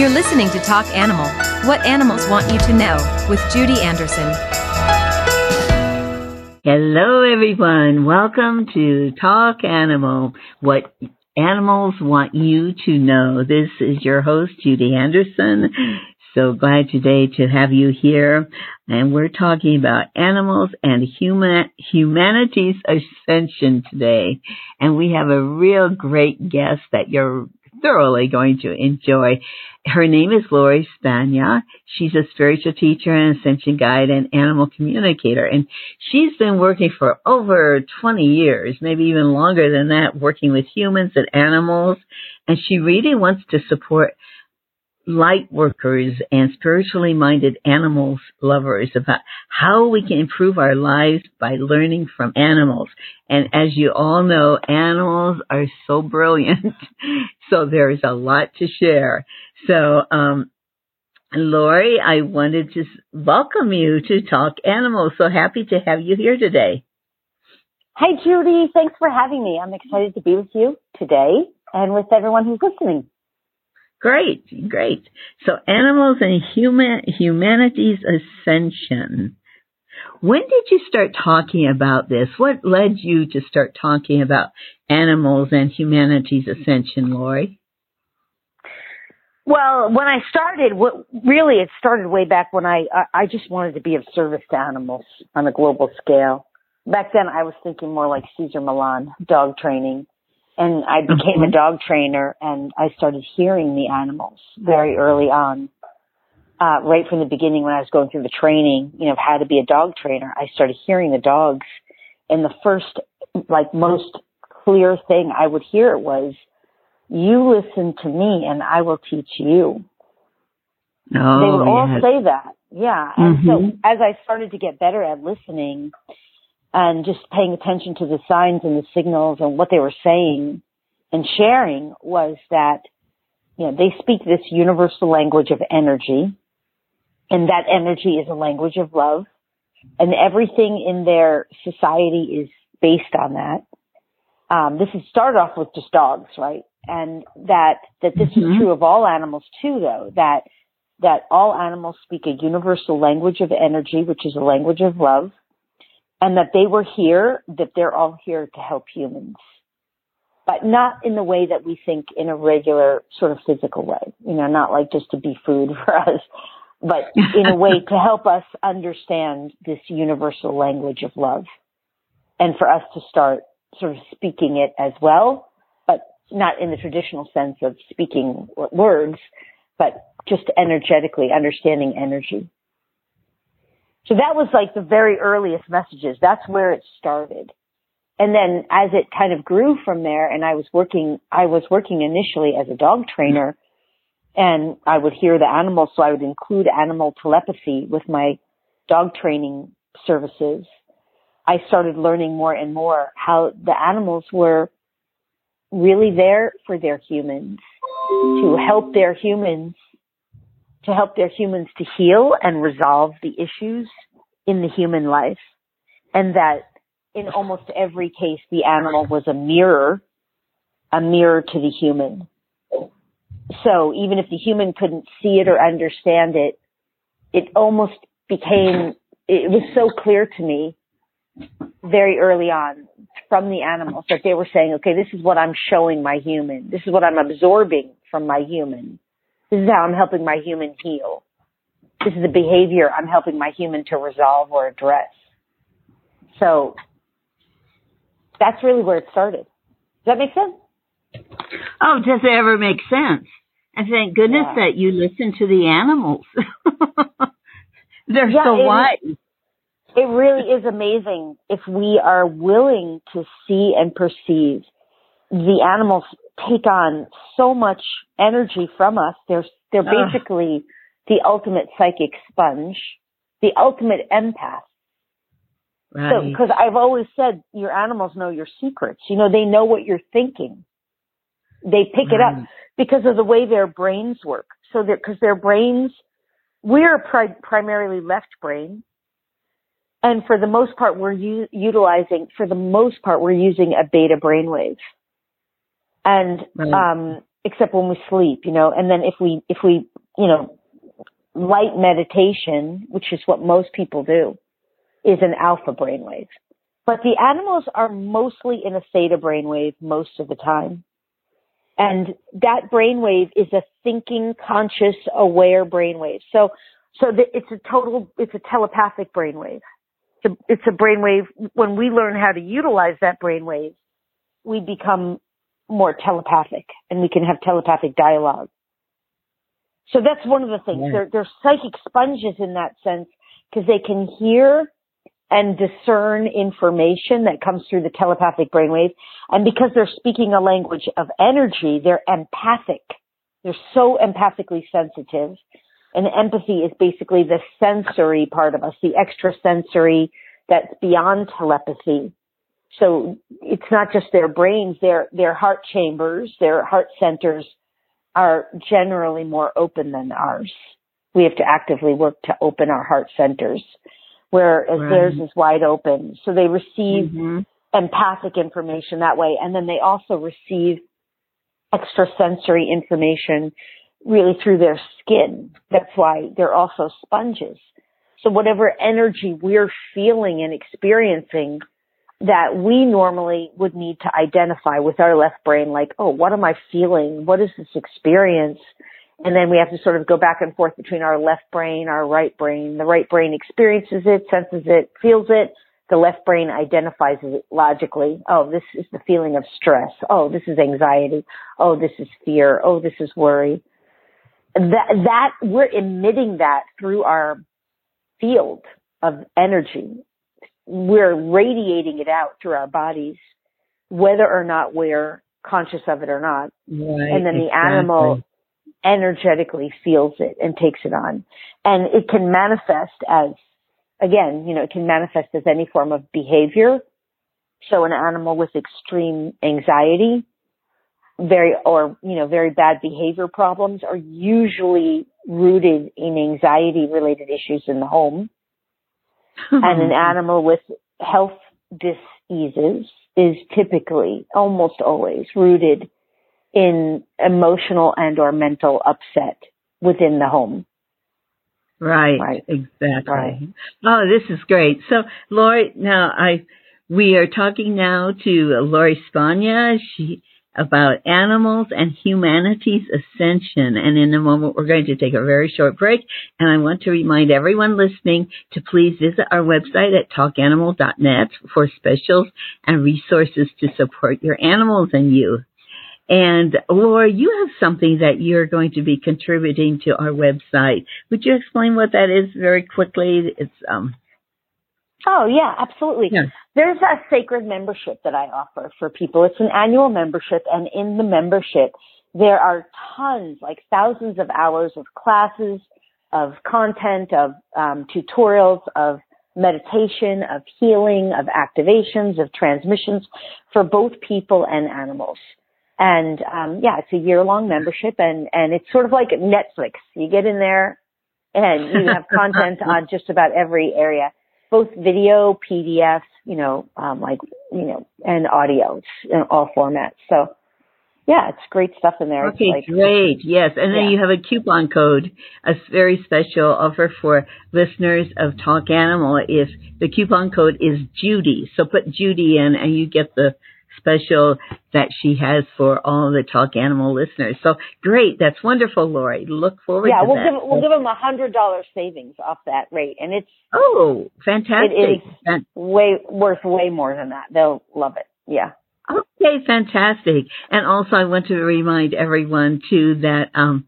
You're listening to Talk Animal What Animals Want You to Know with Judy Anderson. Hello, everyone. Welcome to Talk Animal What Animals Want You to Know. This is your host, Judy Anderson. So glad today to have you here. And we're talking about animals and human, humanity's ascension today. And we have a real great guest that you're thoroughly going to enjoy. Her name is Lori Spagna. She's a spiritual teacher and ascension guide and animal communicator. And she's been working for over 20 years, maybe even longer than that, working with humans and animals. And she really wants to support light workers and spiritually minded animals lovers about how we can improve our lives by learning from animals. And as you all know, animals are so brilliant. so there's a lot to share. So, um, Lori, I wanted to welcome you to Talk Animals. So happy to have you here today. Hi, Judy. Thanks for having me. I'm excited to be with you today and with everyone who's listening. Great, great. So animals and human, humanity's ascension. When did you start talking about this? What led you to start talking about animals and humanity's ascension, Lori? Well, when I started, what really it started way back when I I just wanted to be of service to animals on a global scale. Back then, I was thinking more like Cesar Millan, dog training, and I became a dog trainer and I started hearing the animals very early on. Uh, right from the beginning when I was going through the training, you know, of how to be a dog trainer, I started hearing the dogs and the first, like most clear thing I would hear was, you listen to me and I will teach you. Oh, they would all yes. say that. Yeah. And mm-hmm. so as I started to get better at listening, and just paying attention to the signs and the signals and what they were saying and sharing was that, you know, they speak this universal language of energy and that energy is a language of love and everything in their society is based on that. Um, this is started off with just dogs, right? And that, that this mm-hmm. is true of all animals too, though, that, that all animals speak a universal language of energy, which is a language of love and that they were here, that they're all here to help humans. But not in the way that we think in a regular sort of physical way, you know, not like just to be food for us, but in a way to help us understand this universal language of love and for us to start sort of speaking it as well, but not in the traditional sense of speaking words, but just energetically understanding energy. So that was like the very earliest messages. That's where it started. And then as it kind of grew from there and I was working, I was working initially as a dog trainer and I would hear the animals. So I would include animal telepathy with my dog training services. I started learning more and more how the animals were really there for their humans to help their humans to help their humans to heal and resolve the issues in the human life. And that in almost every case, the animal was a mirror, a mirror to the human. So even if the human couldn't see it or understand it, it almost became, it was so clear to me very early on from the animals that they were saying, okay, this is what I'm showing my human. This is what I'm absorbing from my human. This is how I'm helping my human heal. This is a behavior I'm helping my human to resolve or address. So that's really where it started. Does that make sense? Oh, does it ever make sense? And thank goodness yeah. that you listen to the animals. They're yeah, so wise. It really is amazing if we are willing to see and perceive the animals take on so much energy from us. They're they're basically the ultimate psychic sponge, the ultimate empath. Right. So, because I've always said your animals know your secrets. You know, they know what you're thinking. They pick right. it up because of the way their brains work. So that because their brains, we're pri- primarily left brain, and for the most part, we're u- utilizing. For the most part, we're using a beta brainwave and right. um except when we sleep you know and then if we if we you know, light meditation, which is what most people do, is an alpha brainwave. But the animals are mostly in a theta brainwave most of the time. And that brainwave is a thinking, conscious, aware brainwave. So, so it's a total, it's a telepathic brainwave. It's a, it's a brainwave. When we learn how to utilize that brainwave, we become more telepathic and we can have telepathic dialogue. So that's one of the things. They're, they're psychic sponges in that sense because they can hear and discern information that comes through the telepathic brainwave. And because they're speaking a language of energy, they're empathic. They're so empathically sensitive. And empathy is basically the sensory part of us, the extrasensory that's beyond telepathy. So it's not just their brains, their, their heart chambers, their heart centers are generally more open than ours. We have to actively work to open our heart centers, whereas right. theirs is wide open. So they receive mm-hmm. empathic information that way, and then they also receive extrasensory information really through their skin. That's why they're also sponges. So whatever energy we're feeling and experiencing that we normally would need to identify with our left brain, like, oh, what am I feeling? What is this experience? And then we have to sort of go back and forth between our left brain, our right brain. The right brain experiences it, senses it, feels it. The left brain identifies it logically. Oh, this is the feeling of stress. Oh, this is anxiety. Oh, this is fear. Oh, this is worry. That, that, we're emitting that through our field of energy we're radiating it out through our bodies, whether or not we're conscious of it or not. Right, and then the exactly. animal energetically feels it and takes it on. And it can manifest as, again, you know, it can manifest as any form of behavior. So an animal with extreme anxiety, very, or, you know, very bad behavior problems are usually rooted in anxiety related issues in the home and an animal with health diseases is typically almost always rooted in emotional and or mental upset within the home. Right, right. exactly. Right. Oh, this is great. So, Lori, now I we are talking now to Lori Spagna. She about animals and humanity's ascension. And in a moment, we're going to take a very short break. And I want to remind everyone listening to please visit our website at talkanimal.net for specials and resources to support your animals and you. And Laura, you have something that you're going to be contributing to our website. Would you explain what that is very quickly? It's um, Oh yeah, absolutely. Yeah. There's a sacred membership that I offer for people. It's an annual membership and in the membership there are tons, like thousands of hours of classes, of content, of um, tutorials, of meditation, of healing, of activations, of transmissions for both people and animals. And um, yeah, it's a year long membership and, and it's sort of like Netflix. You get in there and you have content on just about every area both video, PDF, you know, um, like, you know, and audio in all formats. So, yeah, it's great stuff in there. Okay, like, great. Yes. And then yeah. you have a coupon code, a very special offer for listeners of Talk Animal. If the coupon code is Judy, so put Judy in and you get the special that she has for all the Talk Animal listeners. So great, that's wonderful, Lori. Look forward. Yeah, to we'll that. give we'll give them a hundred dollar savings off that rate, and it's oh fantastic. It is way worth way more than that. They'll love it. Yeah. Okay, fantastic. And also, I want to remind everyone too that um,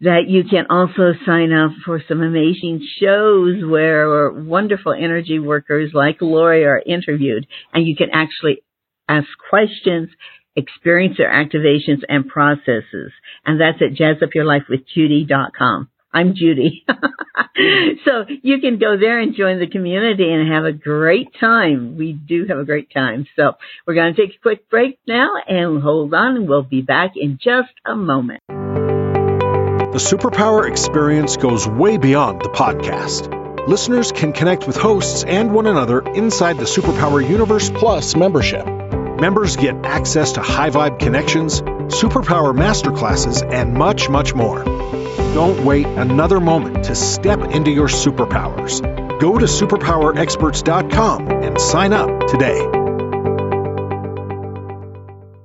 that you can also sign up for some amazing shows where wonderful energy workers like Lori are interviewed, and you can actually ask questions, experience their activations and processes. And that's at jazzupyourlifewithjudy.com. I'm Judy. so you can go there and join the community and have a great time. We do have a great time. So we're going to take a quick break now and hold on we'll be back in just a moment. The Superpower experience goes way beyond the podcast. Listeners can connect with hosts and one another inside the Superpower Universe Plus membership. Members get access to high vibe connections, superpower masterclasses, and much, much more. Don't wait another moment to step into your superpowers. Go to superpowerexperts.com and sign up today.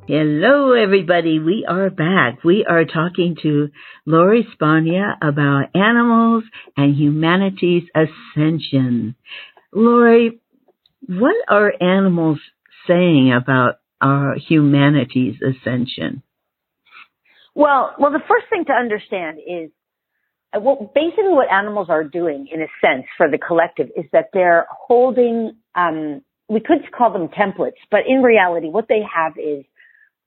Hello, everybody. We are back. We are talking to Lori Spagna about animals and humanity's ascension. Lori, what are animals saying about our humanity's ascension? Well, well, the first thing to understand is uh, well, basically what animals are doing in a sense for the collective is that they're holding, um, we could call them templates, but in reality, what they have is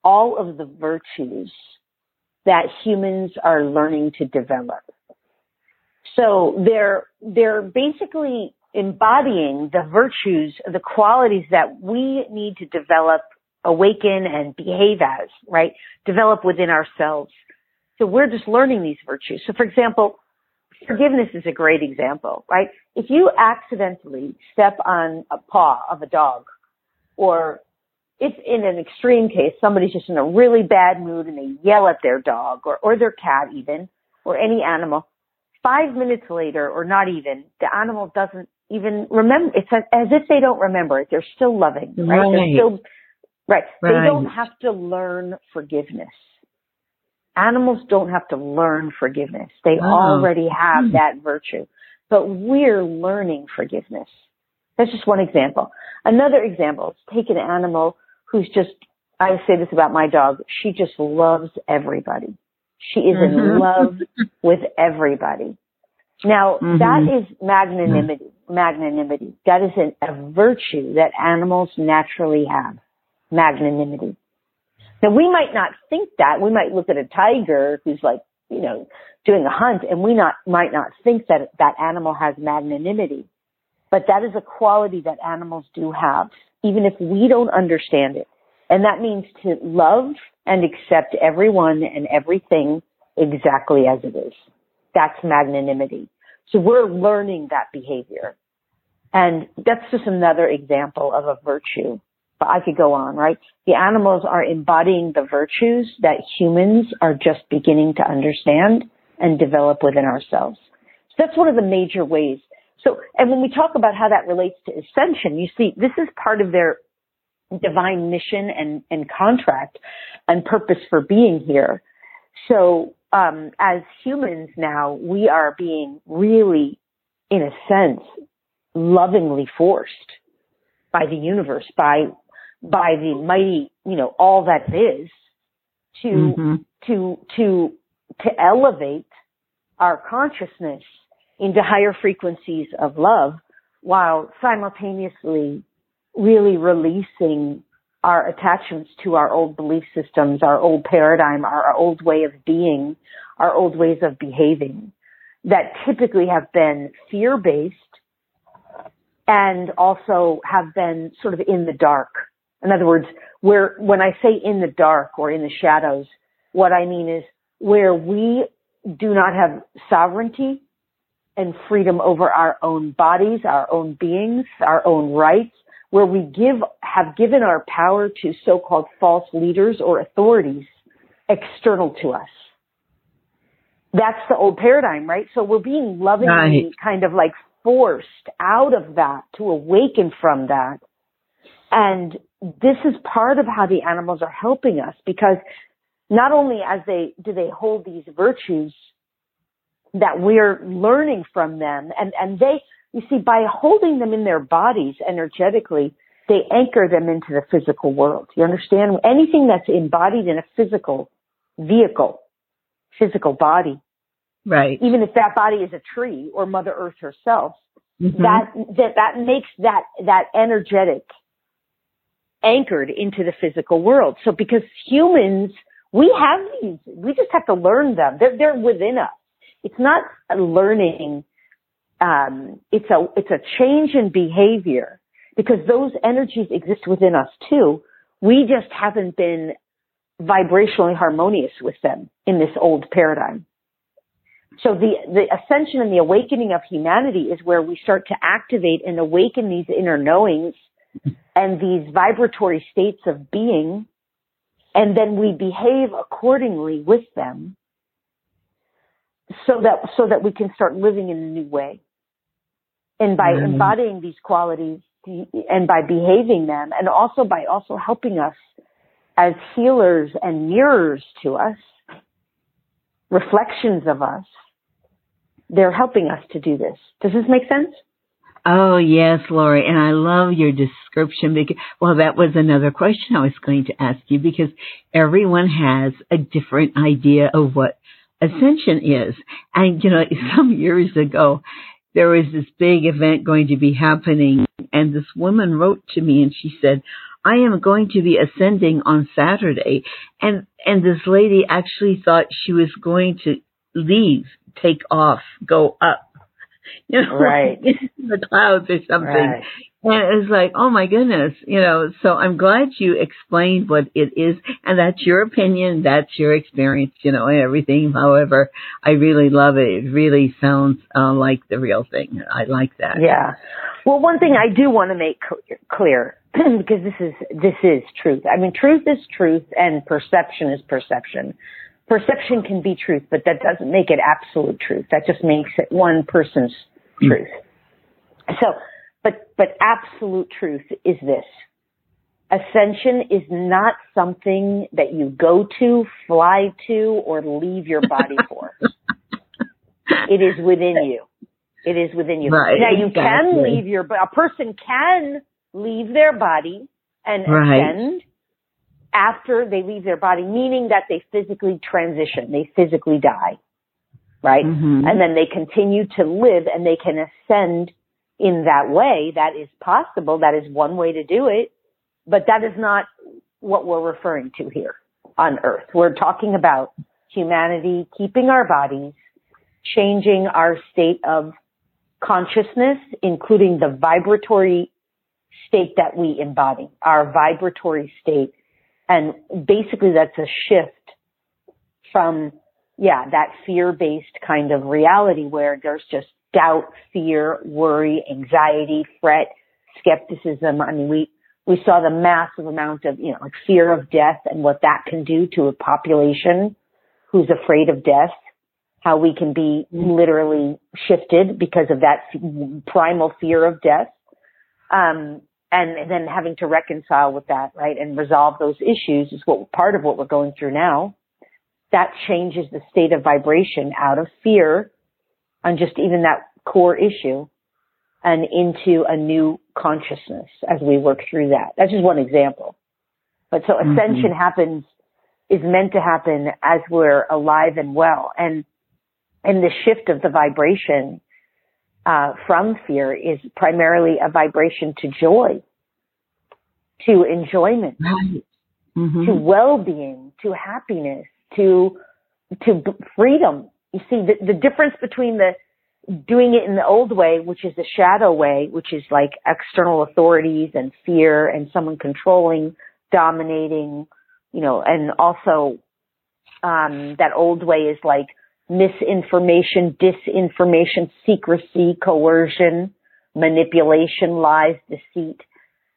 all of the virtues that humans are learning to develop. So they're, they're basically embodying the virtues, the qualities that we need to develop, awaken and behave as, right? Develop within ourselves. So we're just learning these virtues. So for example, forgiveness is a great example, right? If you accidentally step on a paw of a dog or if in an extreme case somebody's just in a really bad mood and they yell at their dog or, or their cat even or any animal, five minutes later or not even, the animal doesn't even remember. It's as, if they don't remember it. They're still loving, right? Right. They're still, right. They don't have to learn forgiveness. Animals don't have to learn forgiveness. They Oh. already have Hmm. that virtue. But we're learning forgiveness. That's just one example. Another example is take an animal who's just, I say this about my dog, she just loves everybody. She is in Mhm. love with everybody. Now, Mhm. that is magnanimity. Magnanimity. That is an, a virtue that animals naturally have. Magnanimity. Now, we might not think that. We might look at a tiger who's like, you know, doing a hunt and we not, might not think that that animal has magnanimity. But that is a quality that animals do have, even if we don't understand it. And that means to love and accept everyone and everything exactly as it is. That's magnanimity. So we're learning that behavior. And that's just another example of a virtue. But I could go on, right? The animals are embodying the virtues that humans are just beginning to understand and develop within ourselves. So that's one of the major ways. So, and when we talk about how that relates to ascension, you see, this is part of their divine mission and, and contract and purpose for being here. So, um, as humans now, we are being really, in a sense, lovingly forced by the universe, by, by the mighty, you know, all that is to, Mhm. to, to, to elevate our consciousness into higher frequencies of love while simultaneously really releasing our attachments to our old belief systems, our old paradigm, our old way of being, our old ways of behaving that typically have been fear based and also have been sort of in the dark. In other words, where, when I say in the dark or in the shadows, what I mean is where we do not have sovereignty and freedom over our own bodies, our own beings, our own rights, where we give, have given our power to so-called false leaders or authorities external to us. That's the old paradigm, right? So we're being lovingly Right. kind of like forced out of that to awaken from that. And this is part of how the animals are helping us because not only as they do they hold these virtues that we're learning from them and and they you see by holding them in their bodies energetically they anchor them into the physical world you understand anything that's embodied in a physical vehicle physical body Right. even if that body is a tree or mother earth herself Mhm. that that that makes that that energetic anchored into the physical world. So because humans, we have these, we just have to learn them. They're they're within us. It's not a learning. Um, it's a it's a change in behavior because those energies exist within us too. We just haven't been vibrationally harmonious with them in this old paradigm. So the, the ascension and the awakening of humanity is where we start to activate and awaken these inner knowings and these vibratory states of being, and then we behave accordingly with them so that so that we can start living in a new way. And by Mhm. embodying these qualities and by behaving them and also by also helping us as healers and mirrors to us, reflections of us, they're helping us to do this. Does this make sense? Oh yes, Lori, and I love your description because well that was another question I was going to ask you because everyone has a different idea of what ascension is. And you know, some years ago there was this big event going to be happening and this woman wrote to me and she said, I am going to be ascending on Saturday and and this lady actually thought she was going to leave, take off, go up. You know, Right. in the clouds or something. Right. And it's like, oh my goodness, you know, so I'm glad you explained what it is and that's your opinion, that's your experience, you know, and everything. However, I really love it. It really sounds uh, like the real thing. I like that. Yeah. Well, one thing I do want to make clear because this is this is truth. I mean, truth is truth, and perception is perception. Perception can be truth, but that doesn't make it absolute truth. That just makes it one person's hmm. truth. So, but but absolute truth is this: ascension is not something that you go to, fly to, or leave your body for. it is within you. It is within you. Right, now you can leave your, a person can leave their body and Right. ascend after they leave their body, meaning that they physically transition, they physically die, right? Mhm. And then they continue to live and they can ascend in that way. That is possible. That is one way to do it, but that is not what we're referring to here on earth. We're talking about humanity keeping our bodies, changing our state of consciousness, including the vibratory state that we embody, our vibratory state. And basically that's a shift from, yeah, that fear-based kind of reality where there's just doubt, fear, worry, anxiety, fret, skepticism. I mean, we, we saw the massive amount of, you know, like fear of death and what that can do to a population who's afraid of death how we can be literally shifted because of that primal fear of death. Um, and then having to reconcile with that, right? And resolve those issues is what part of what we're going through now. That changes the state of vibration out of fear on just even that core issue and into a new consciousness as we work through that. That's just one example. But so Mhm. ascension happens, is meant to happen as we're alive and well. And and the shift of the vibration uh, from fear is primarily a vibration to joy, to enjoyment, Right. Mhm. to well-being, to happiness, to to b- freedom. You see, the, the difference between the doing it in the old way, which is the shadow way, which is like external authorities and fear and someone controlling, dominating, you know, and also um, that old way is like misinformation, disinformation, secrecy, coercion, manipulation, lies, deceit.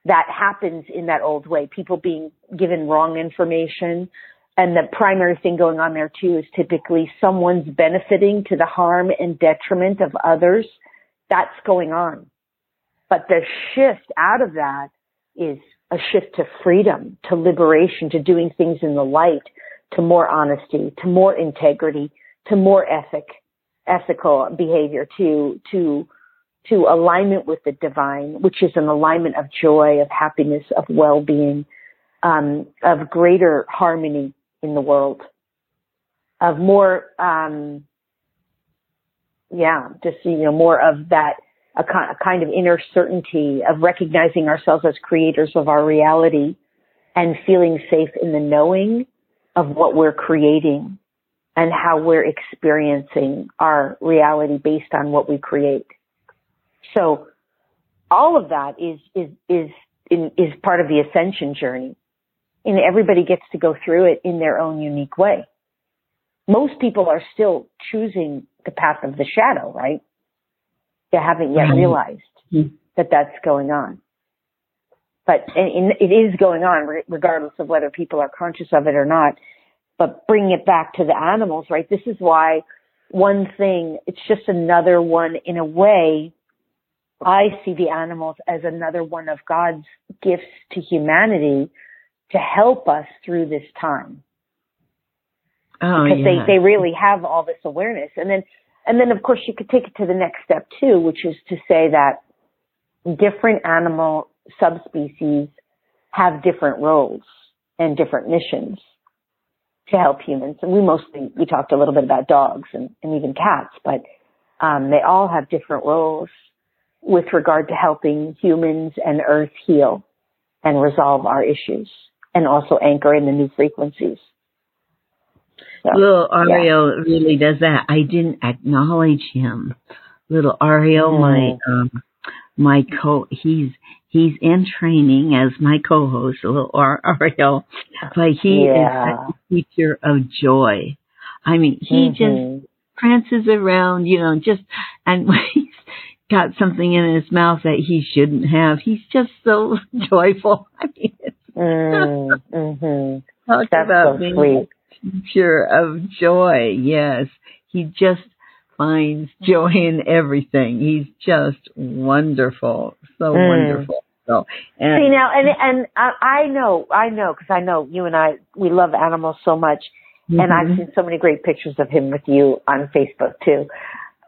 That happens in that old way. People being given wrong information. And the primary thing going on there too is typically someone's benefiting to the harm and detriment of others. That's going on. But the shift out of that is a shift to freedom, to liberation, to doing things in the light, to more honesty, to more integrity, to more ethic, ethical behavior, to, to, to alignment with the divine, which is an alignment of joy, of happiness, of well-being, um, of greater harmony in the world, of more, um, yeah, just, you know, more of that, a, a kind of inner certainty of recognizing ourselves as creators of our reality and feeling safe in the knowing of what we're creating and how we're experiencing our reality based on what we create. So all of that is, is, is, in, is part of the ascension journey. And everybody gets to go through it in their own unique way. Most people are still choosing the path of the shadow, right? They haven't yet realized Mhm. that that's going on. But it is going on regardless of whether people are conscious of it or not. But bringing it back to the animals, right? This is why one thing. It's just another one in a way. I see the animals as another one of God's gifts to humanity to help us through this time. Oh, because yeah. they, they really have all this awareness. And then, and then of course you could take it to the next step too, which is to say that different animal subspecies have different roles and different missions to help humans. And we mostly, we talked a little bit about dogs and, and even cats, but um, they all have different roles with regard to helping humans and Earth heal and resolve our issues and also anchor in the new frequencies. So, Little Ariel yeah. really does that. I didn't acknowledge him. Little Ariel, mm. my um, my co, he's he's in training as my co-host, or Ariel, but he yeah. is a teacher of joy. I mean, he mm-hmm. just prances around, you know, just and when he's got something in his mouth that he shouldn't have. He's just so joyful. I mean, mm, mm-hmm. talk That's about so being sweet. a teacher of joy. Yes, he just finds joy in everything. He's just wonderful, so Mm. wonderful. So, and See now, and and I, I know, I know, because I know you and I, we love animals so much, and Mhm. I've seen so many great pictures of him with you on Facebook too.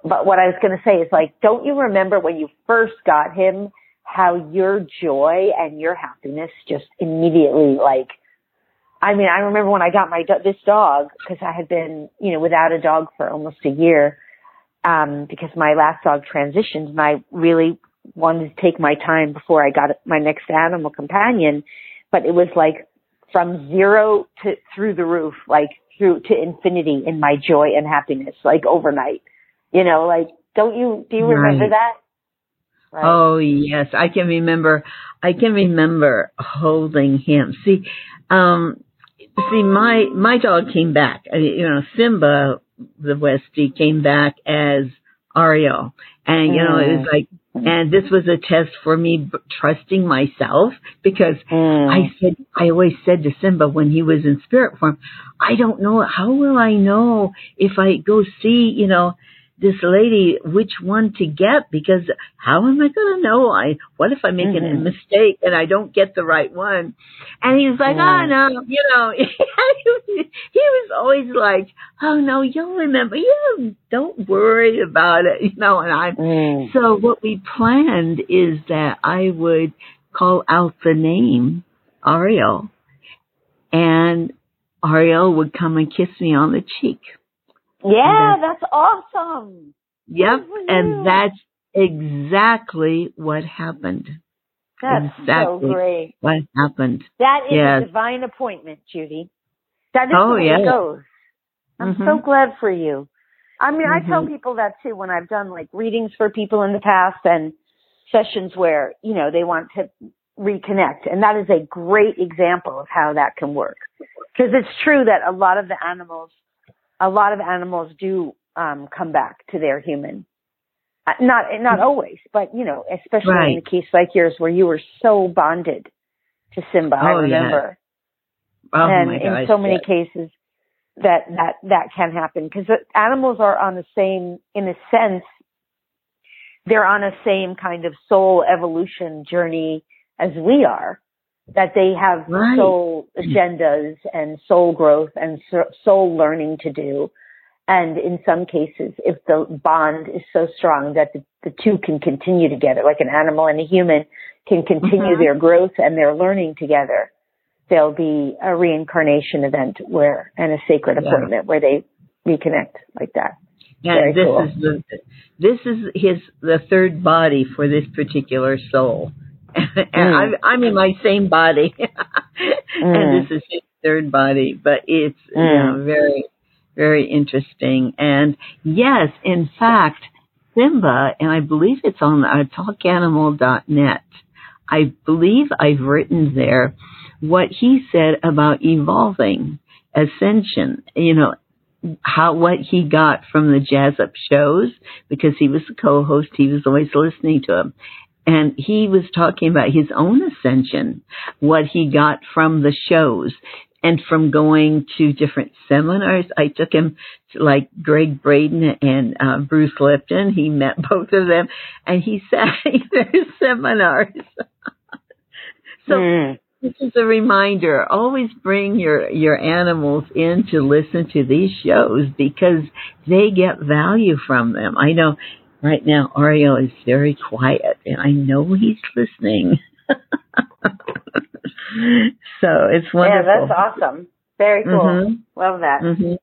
But what I was going to say is like, don't you remember when you first got him, how your joy and your happiness just immediately like, I mean, I remember when I got my do- this dog because I had been, you know, without a dog for almost a year, um, because my last dog transitioned, and I really wanted to take my time before I got my next animal companion. But it was like from zero to through the roof, like through to infinity in my joy and happiness, like overnight. You know, like don't you do you remember Right. that? Right. Oh yes, I can remember. I can remember holding him. See, um, see, my my dog came back. I mean, You know, Simba, the Westie, came back as Ariel, and you know, it was like, and this was a test for me trusting myself because Mm. I said, I always said to Simba when he was in spirit form, I don't know, how will I know if I go see, you know, this lady, which one to get? Because how am I going to know? I, what if I make a Mhm. mistake and I don't get the right one? And he was like, Yeah. oh no, you know, he was always like, oh no, you'll remember, you don't worry about it, you know, and I, Mm. so what we planned is that I would call out the name Ariel and Ariel would come and kiss me on the cheek. Yeah, that's awesome. Yep. And that's exactly what happened. That's Exactly. so great. What happened. That is Yes. a divine appointment, Judy. That is Oh, the way yeah. it goes. I'm Mhm. so glad for you. I mean, I tell Mhm. people that too when I've done like readings for people in the past and sessions where, you know, they want to reconnect. And that is a great example of how that can work. Because it's true that a lot of the animals, a lot of animals do um, come back to their human. Uh, Not, not always, but you know, especially in Right. a case like yours where you were so bonded to Simba. I Oh, yeah. remember Oh and in so many yes. cases that that that can happen because animals are on the same in a sense they're on a same kind of soul evolution journey as we are that they have Right. soul agendas and soul growth and soul learning to do and in some cases if the bond is so strong that the, the two can continue together like an animal and a human can continue Mhm. their growth and their learning together there'll be a reincarnation event where and a sacred Yeah. appointment where they reconnect like that. Yeah, Very this cool. is the this is his the third body for this particular soul, and Mm. I'm I'm in my same body, Mm. and this is his third body. But it's you Mm. know very very interesting, and yes, in fact, Simba, and I believe it's on uh, talkanimal.net. I believe I've written there what he said about evolving, ascension. You know, how what he got from the jazz up shows because he was the co-host he was always listening to him and he was talking about his own ascension what he got from the shows and from going to different seminars. I took him to like Gregg Braden and uh, Bruce Lipton. He met both of them and he sat in their seminars. so mm. this is a reminder. Always bring your, your animals in to listen to these shows because they get value from them. I know right now Oreo is very quiet and I know he's listening. so it's wonderful. Yeah, that's awesome. Very cool. Mm-hmm. Love that. Mm-hmm.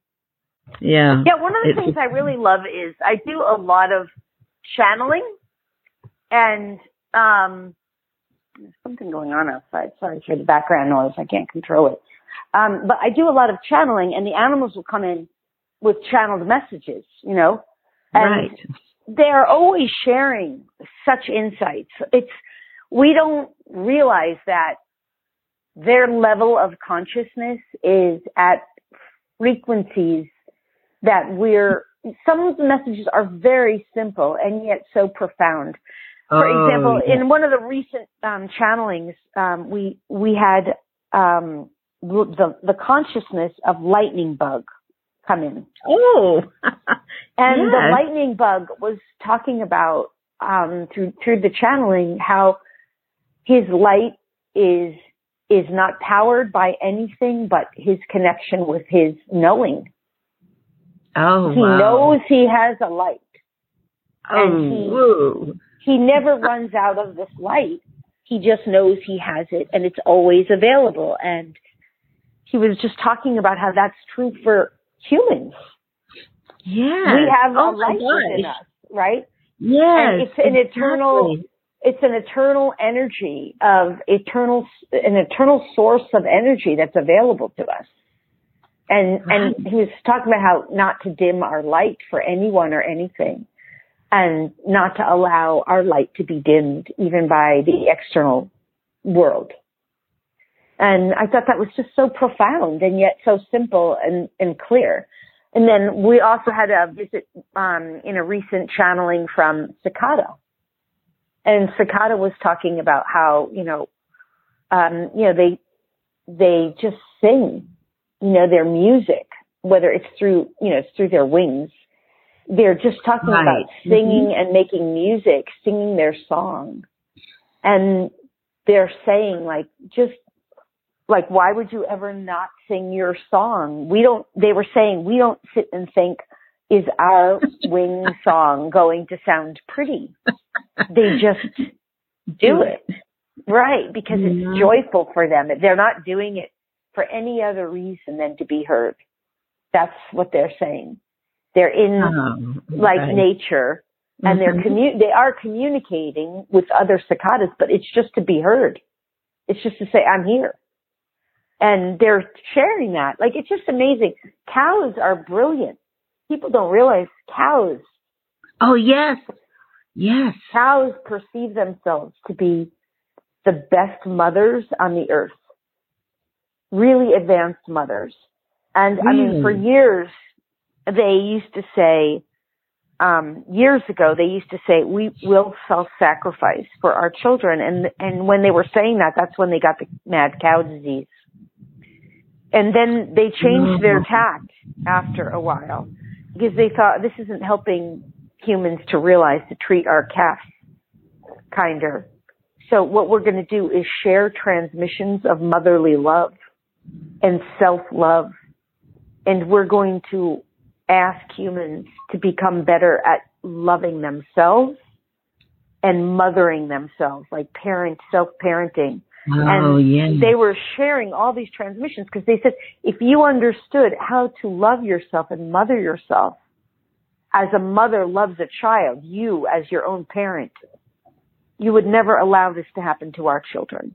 Yeah. Yeah, one of the it's, things I really love is I do a lot of channeling and um there's something going on outside. Sorry for the background noise. I can't control it. Um, but I do a lot of channeling and the animals will come in with channeled messages, you know, and right. They're always sharing such insights. It's, we don't realize that their level of consciousness is at frequencies that we're, some of the messages are very simple and yet so profound. For oh, example, in one of the recent um, channelings, um, we we had um, the the consciousness of lightning bug come in. Oh, and yes. the lightning bug was talking about um, through through the channeling how his light is is not powered by anything but his connection with his knowing. Oh, he wow. knows he has a light. Oh, and he, woo. he never runs out of this light. He just knows he has it and it's always available. And he was just talking about how that's true for humans. Yeah. We have oh a light within us, right? Yes. and it's an exactly. eternal it's an eternal energy of eternal an eternal source of energy that's available to us and and he was talking about how not to dim our light for anyone or anything and not to allow our light to be dimmed even by the external world and i thought that was just so profound and yet so simple and and clear and then we also had a visit um, in a recent channeling from Cicada. And Cicada was talking about how, you know, um, you know, they, they just sing, you know, their music, whether it's through, you know, it's through their wings. They're just talking Right. about singing and making music, singing their song. And they're saying like, just like, why would you ever not sing your song? We don't, they were saying, we don't sit and think, is our wing song going to sound pretty? They just do it. Right, because Yeah. it's joyful for them. They're not doing it for any other reason than to be heard. That's what they're saying. They're in Oh, like right. nature and they're Mhm. commu- they are communicating with other cicadas, but it's just to be heard. It's just to say, I'm here. And they're sharing that. Like, it's just amazing. Cows are brilliant. People don't realize cows, Oh, yes. Yes. cows perceive themselves to be the best mothers on the earth. Really advanced mothers. And I mean, for years, they used to say, um, years ago, they used to say, we will self-sacrifice for our children. And, and when they were saying that, that's when they got the mad cow disease. And then they changed their tack after a while because they thought this isn't helping humans to realize to treat our calves kinder. So what we're going to do is share transmissions of motherly love and self-love. And we're going to ask humans to become better at loving themselves and mothering themselves, like parent, self-parenting. Oh, yes. They were sharing all these transmissions because they said, if you understood how to love yourself and mother yourself as a mother loves a child, you as your own parent, you would never allow this to happen to our children.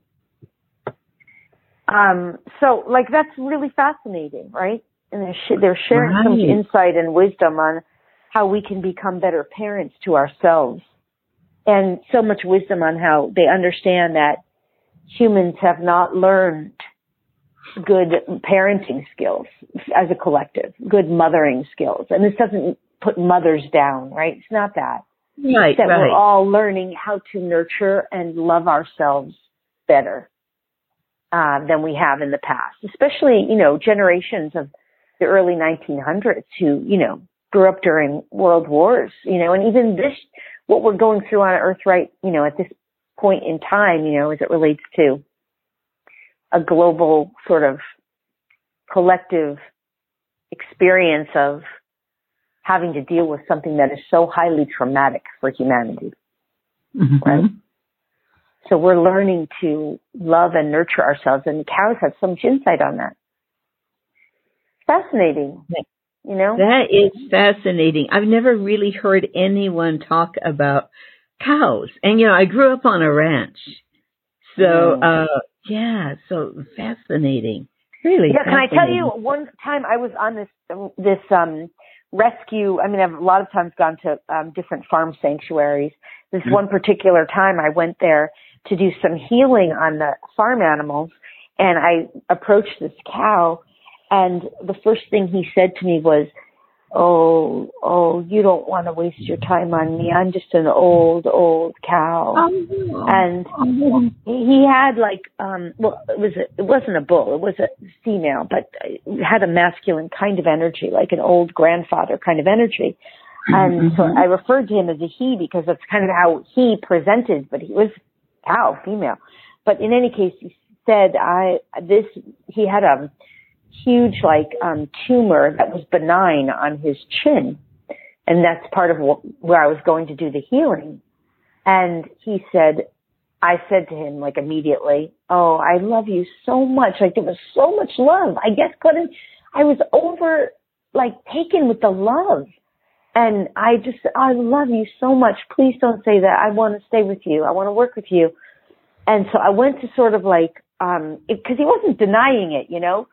Um, so like that's really fascinating, right? And they're, sh- they're sharing some Right. insight and wisdom on how we can become better parents to ourselves and so much wisdom on how they understand that humans have not learned good parenting skills as a collective, good mothering skills. And this doesn't put mothers down, right? It's not that. right, That we're all learning how to nurture and love ourselves better. uh, than we have in the past, especially, you know, generations of the early 1900s who, you know, grew up during world wars, you know, and even this, what we're going through on earth right, you know, at this point in time, you know, as it relates to a global sort of collective experience of having to deal with something that is so highly traumatic for humanity. Mm-hmm. Right? So we're learning to love and nurture ourselves and cows have so much insight on that. Fascinating. You know? That is fascinating. I've never really heard anyone talk about cows. And you know, I grew up on a ranch. So, Mm. uh, yeah, so fascinating. Really? Yeah, can I tell you one time I was on this this um rescue I mean I've a lot of times gone to um different farm sanctuaries. This Mhm. one particular time I went there to do some healing on the farm animals and I approached this cow and the first thing he said to me was Oh, oh, you don't want to waste your time on me. I'm just an old, old cow. And he had like um well it was a, it wasn't a bull it was a female but it had a masculine kind of energy like an old grandfather kind of energy and so Mhm. i referred to him as a he because that's kind of how he presented but he was cow female but in any case he said i this he had a huge like um tumor that was benign on his chin and that's part of what, where i was going to do the healing and he said I said to him like immediately, "Oh, I love you so much. Like there was so much love. I guess couldn't. I was over like taken with the love, and I just I love you so much. Please don't say that. I want to stay with you. I want to work with you." And so I went to sort of like um because he wasn't denying it, you know,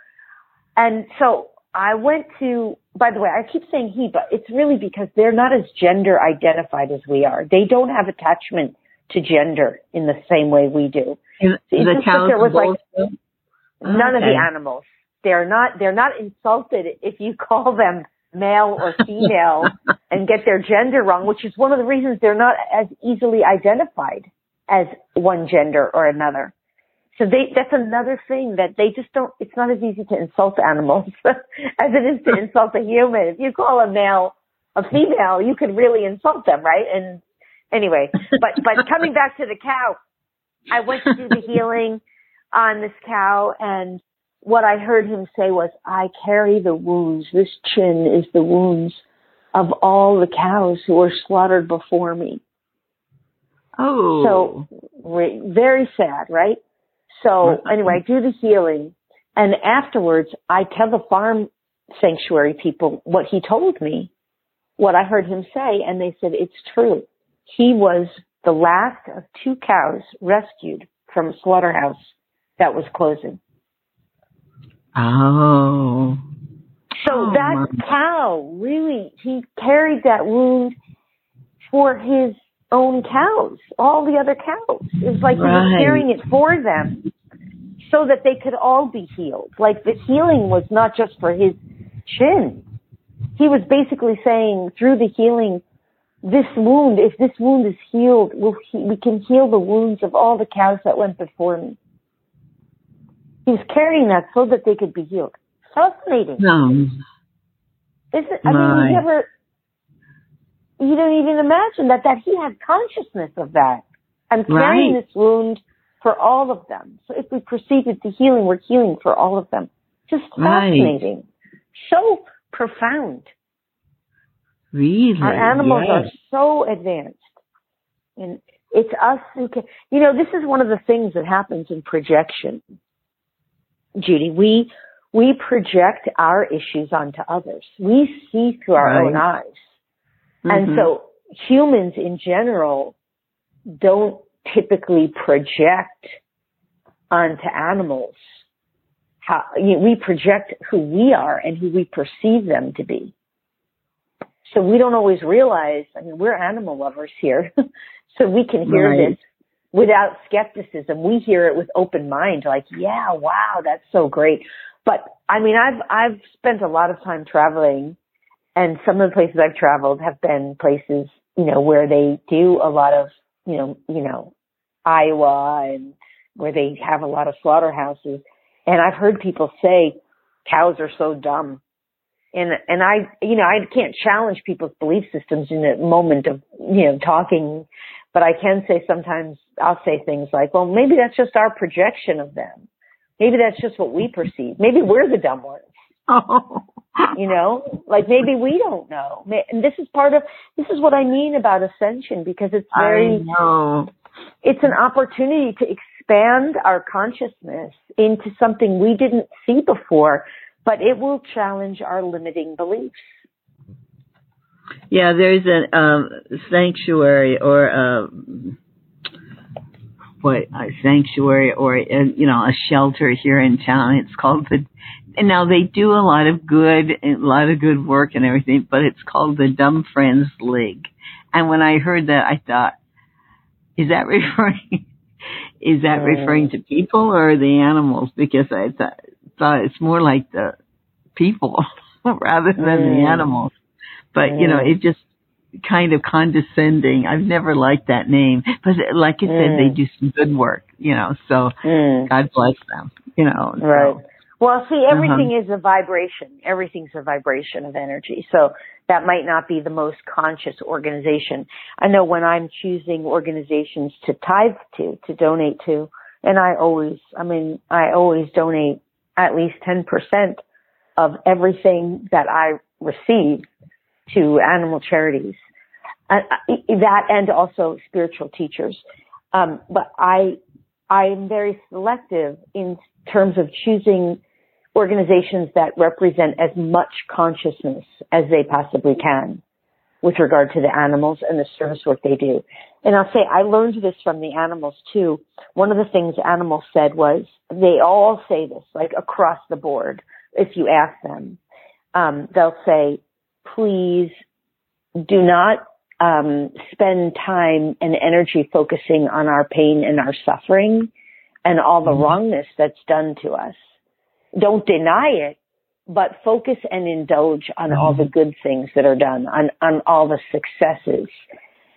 and so I went to. By the way, I keep saying he, but it's really because they're not as gender identified as we are. They don't have attachment to gender in the same way we do. And the cows there was, like, None of the animals. They're not they're not insulted if you call them male or female and get their gender wrong, which is one of the reasons they're not as easily identified as one gender or another. So they that's another thing that they just don't it's not as easy to insult animals as it is to insult a human. If you call a male a female, you can really insult them, right? And anyway, but but coming back to the cow, I went to do the healing on this cow and what I heard him say was, I carry the wounds. This chin is the wounds of all the cows who were slaughtered before me. Oh. So very sad, right? So anyway, I do the healing and afterwards I tell the farm sanctuary people what he told me, what I heard him say, and they said it's true. He was the last of two cows rescued from a slaughterhouse that was closing. Oh. So Oh, that my. cow really, he carried that wound for his own cows, all the other cows. It's like he was carrying it for them so that they could all be healed. Like the healing was not just for his chin. He was basically saying through the healing, this wound, if this wound is healed, we'll he- we can heal the wounds of all the cows that went before me. He was carrying that so that they could be healed. Fascinating. No. Is it, I mean, Right. you never, you don't even imagine that, that he had consciousness of that. I'm carrying Right. this wound for all of them. So if we proceed with the healing, we're healing for all of them. Just Right. fascinating. So profound. Really? Our animals yes. are so advanced. And it's us who can, you know, this is one of the things that happens in projection. Judy, we, we project our issues onto others. We see through our Right. own eyes. And Mhm. so humans in general don't typically project onto animals how you know, we project who we are and who we perceive them to be. So we don't always realize, I mean, we're animal lovers here. so we can hear Right. this without skepticism. We hear it with open mind, like, yeah, wow, that's so great. But I mean, I've, I've spent a lot of time traveling and some of the places I've traveled have been places, you know, where they do a lot of, you know, you know, Iowa and where they have a lot of slaughterhouses. And I've heard people say cows are so dumb. And, and I, you know, I can't challenge people's belief systems in a moment of, you know, talking, but I can say sometimes I'll say things like, well, maybe that's just our projection of them. Maybe that's just what we perceive. Maybe we're the dumb ones. Oh. You know, like maybe we don't know. And this is part of, this is what I mean about ascension because it's very, I know. it's an opportunity to expand our consciousness into something we didn't see before, but it will challenge our limiting beliefs. Yeah, there's a um, sanctuary or a what a sanctuary or a, you know a shelter here in town. It's called the. And now they do a lot of good, a lot of good work and everything, but it's called the Dumb Friends League. And when I heard that, I thought, is that referring? Is that referring to people or the animals? Because I thought, thought it's more like the people rather than the Mm. animals. But you know, Mm. it just kind of condescending. I've never liked that name, but like I said, they Mm. do some good work. You know, so. God bless them. You know, so- Right. Well, see, Uh-huh. everything is a vibration. Everything's a vibration of energy. So that might not be the most conscious organization. I know when I'm choosing organizations to tithe to, to donate to, and I always, I mean, I always donate at least 10% of everything that I receive to animal charities. And that and also spiritual teachers. Um, but I, I am very selective in terms of choosing organizations that represent as much consciousness as they possibly can with regard to the animals and the service work they do. And I'll say I learned this from the animals too. One of the things animals said was they all say this, like across the board. If you ask them, um, they'll say, please do not um, spend time and energy focusing on our pain and our suffering and all the wrongness that's done to us. Don't deny it, but focus and indulge on all the good things that are done, on, on all the successes.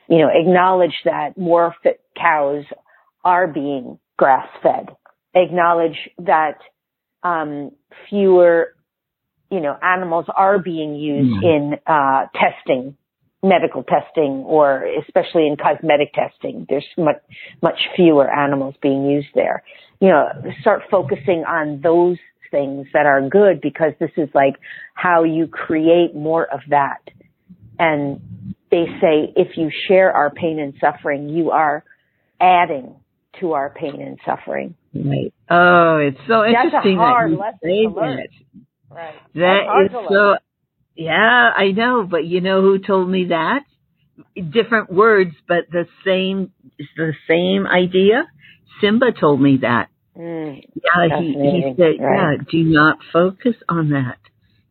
You know, acknowledge that more cows are being grass fed. Acknowledge that um, fewer, you know, animals are being used in uh, testing, medical testing, or especially in cosmetic testing. There's much much fewer animals being used there. You know, start focusing on those things that are good because this is like how you create more of that. And they say if you share our pain and suffering, you are adding to our pain and suffering. Right. Oh, it's so That's a interesting hard that you lesson say that. Right. That is so. Yeah, I know, but you know who told me that? Different words, but the same. It's the same idea. Simba told me that. Mm, Yeah, he he said, right. yeah, do not focus on that.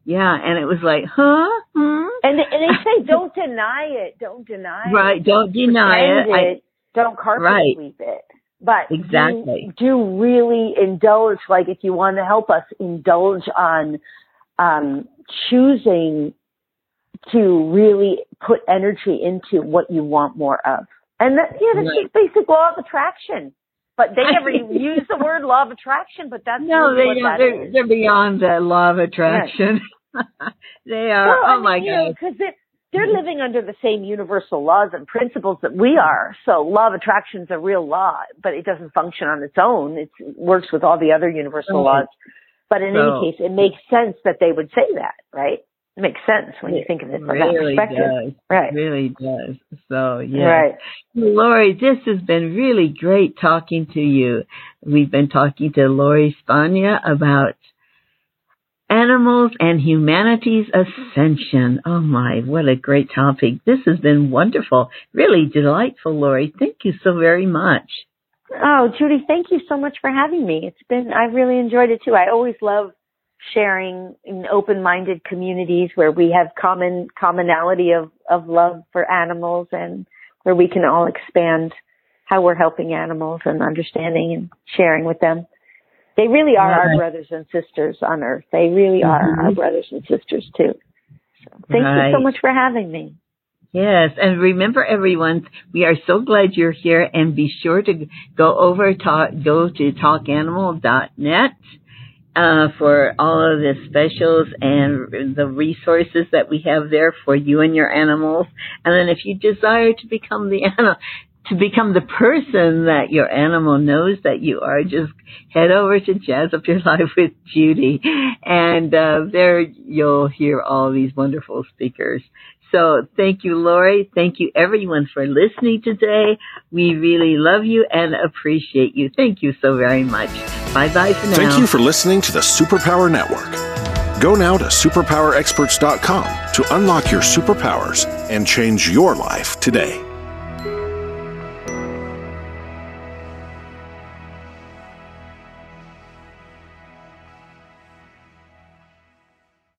Yeah, and it was like, huh? Hmm? and they, and they say don't deny it, don't deny it. Right, don't deny it. pretend I, don't carpet Right. sweep it. But do- Exactly. do, really indulge, like if you want to help us, indulge on um, choosing to really put energy into what you want more of. And that, yeah, that's Right. just basic law of attraction. But they never use the word law of attraction, but that's no, really they they're, they're beyond the law of attraction. they are. Well, I oh mean, my you know, god. because they're, they're living under the same universal laws and principles that we are. So law of attraction is a real law, but it doesn't function on its own. It works with all the other universal Right. laws. But in So- any case, it makes sense that they would say that, right? It makes sense when you think of it from really that perspective. does. Right. really does. So yeah. Right. Lori, this has been really great talking to you. We've been talking to Lori Spagna about animals and humanity's ascension. Oh my, what a great topic. This has been wonderful. Really delightful, Lori. Thank you so very much. Oh, Judy, thank you so much for having me. It's been, I really enjoyed it too. I always love sharing in open-minded communities where we have common, commonality of, of love for animals and where we can all expand how we're helping animals and understanding and sharing with them. They really are our brothers and sisters on earth. They really are Mhm. our brothers and sisters too. So thank you so much for having me. Yes, and remember everyone, we are so glad you're here and be sure to go over talk go to talkanimal.net uh, for all of the specials and the resources that we have there for you and your animals. And then if you desire to become the animal, to become the person that your animal knows that you are, just head over to Jazz Up Your Life with Judy. And uh, there you'll hear all these wonderful speakers. So thank you, Lori. Thank you, everyone, for listening today. We really love you and appreciate you. Thank you so very much. Bye bye for now. Thank you for listening to the Superpower Network. Go now to superpowerexperts.com to unlock your superpowers and change your life today.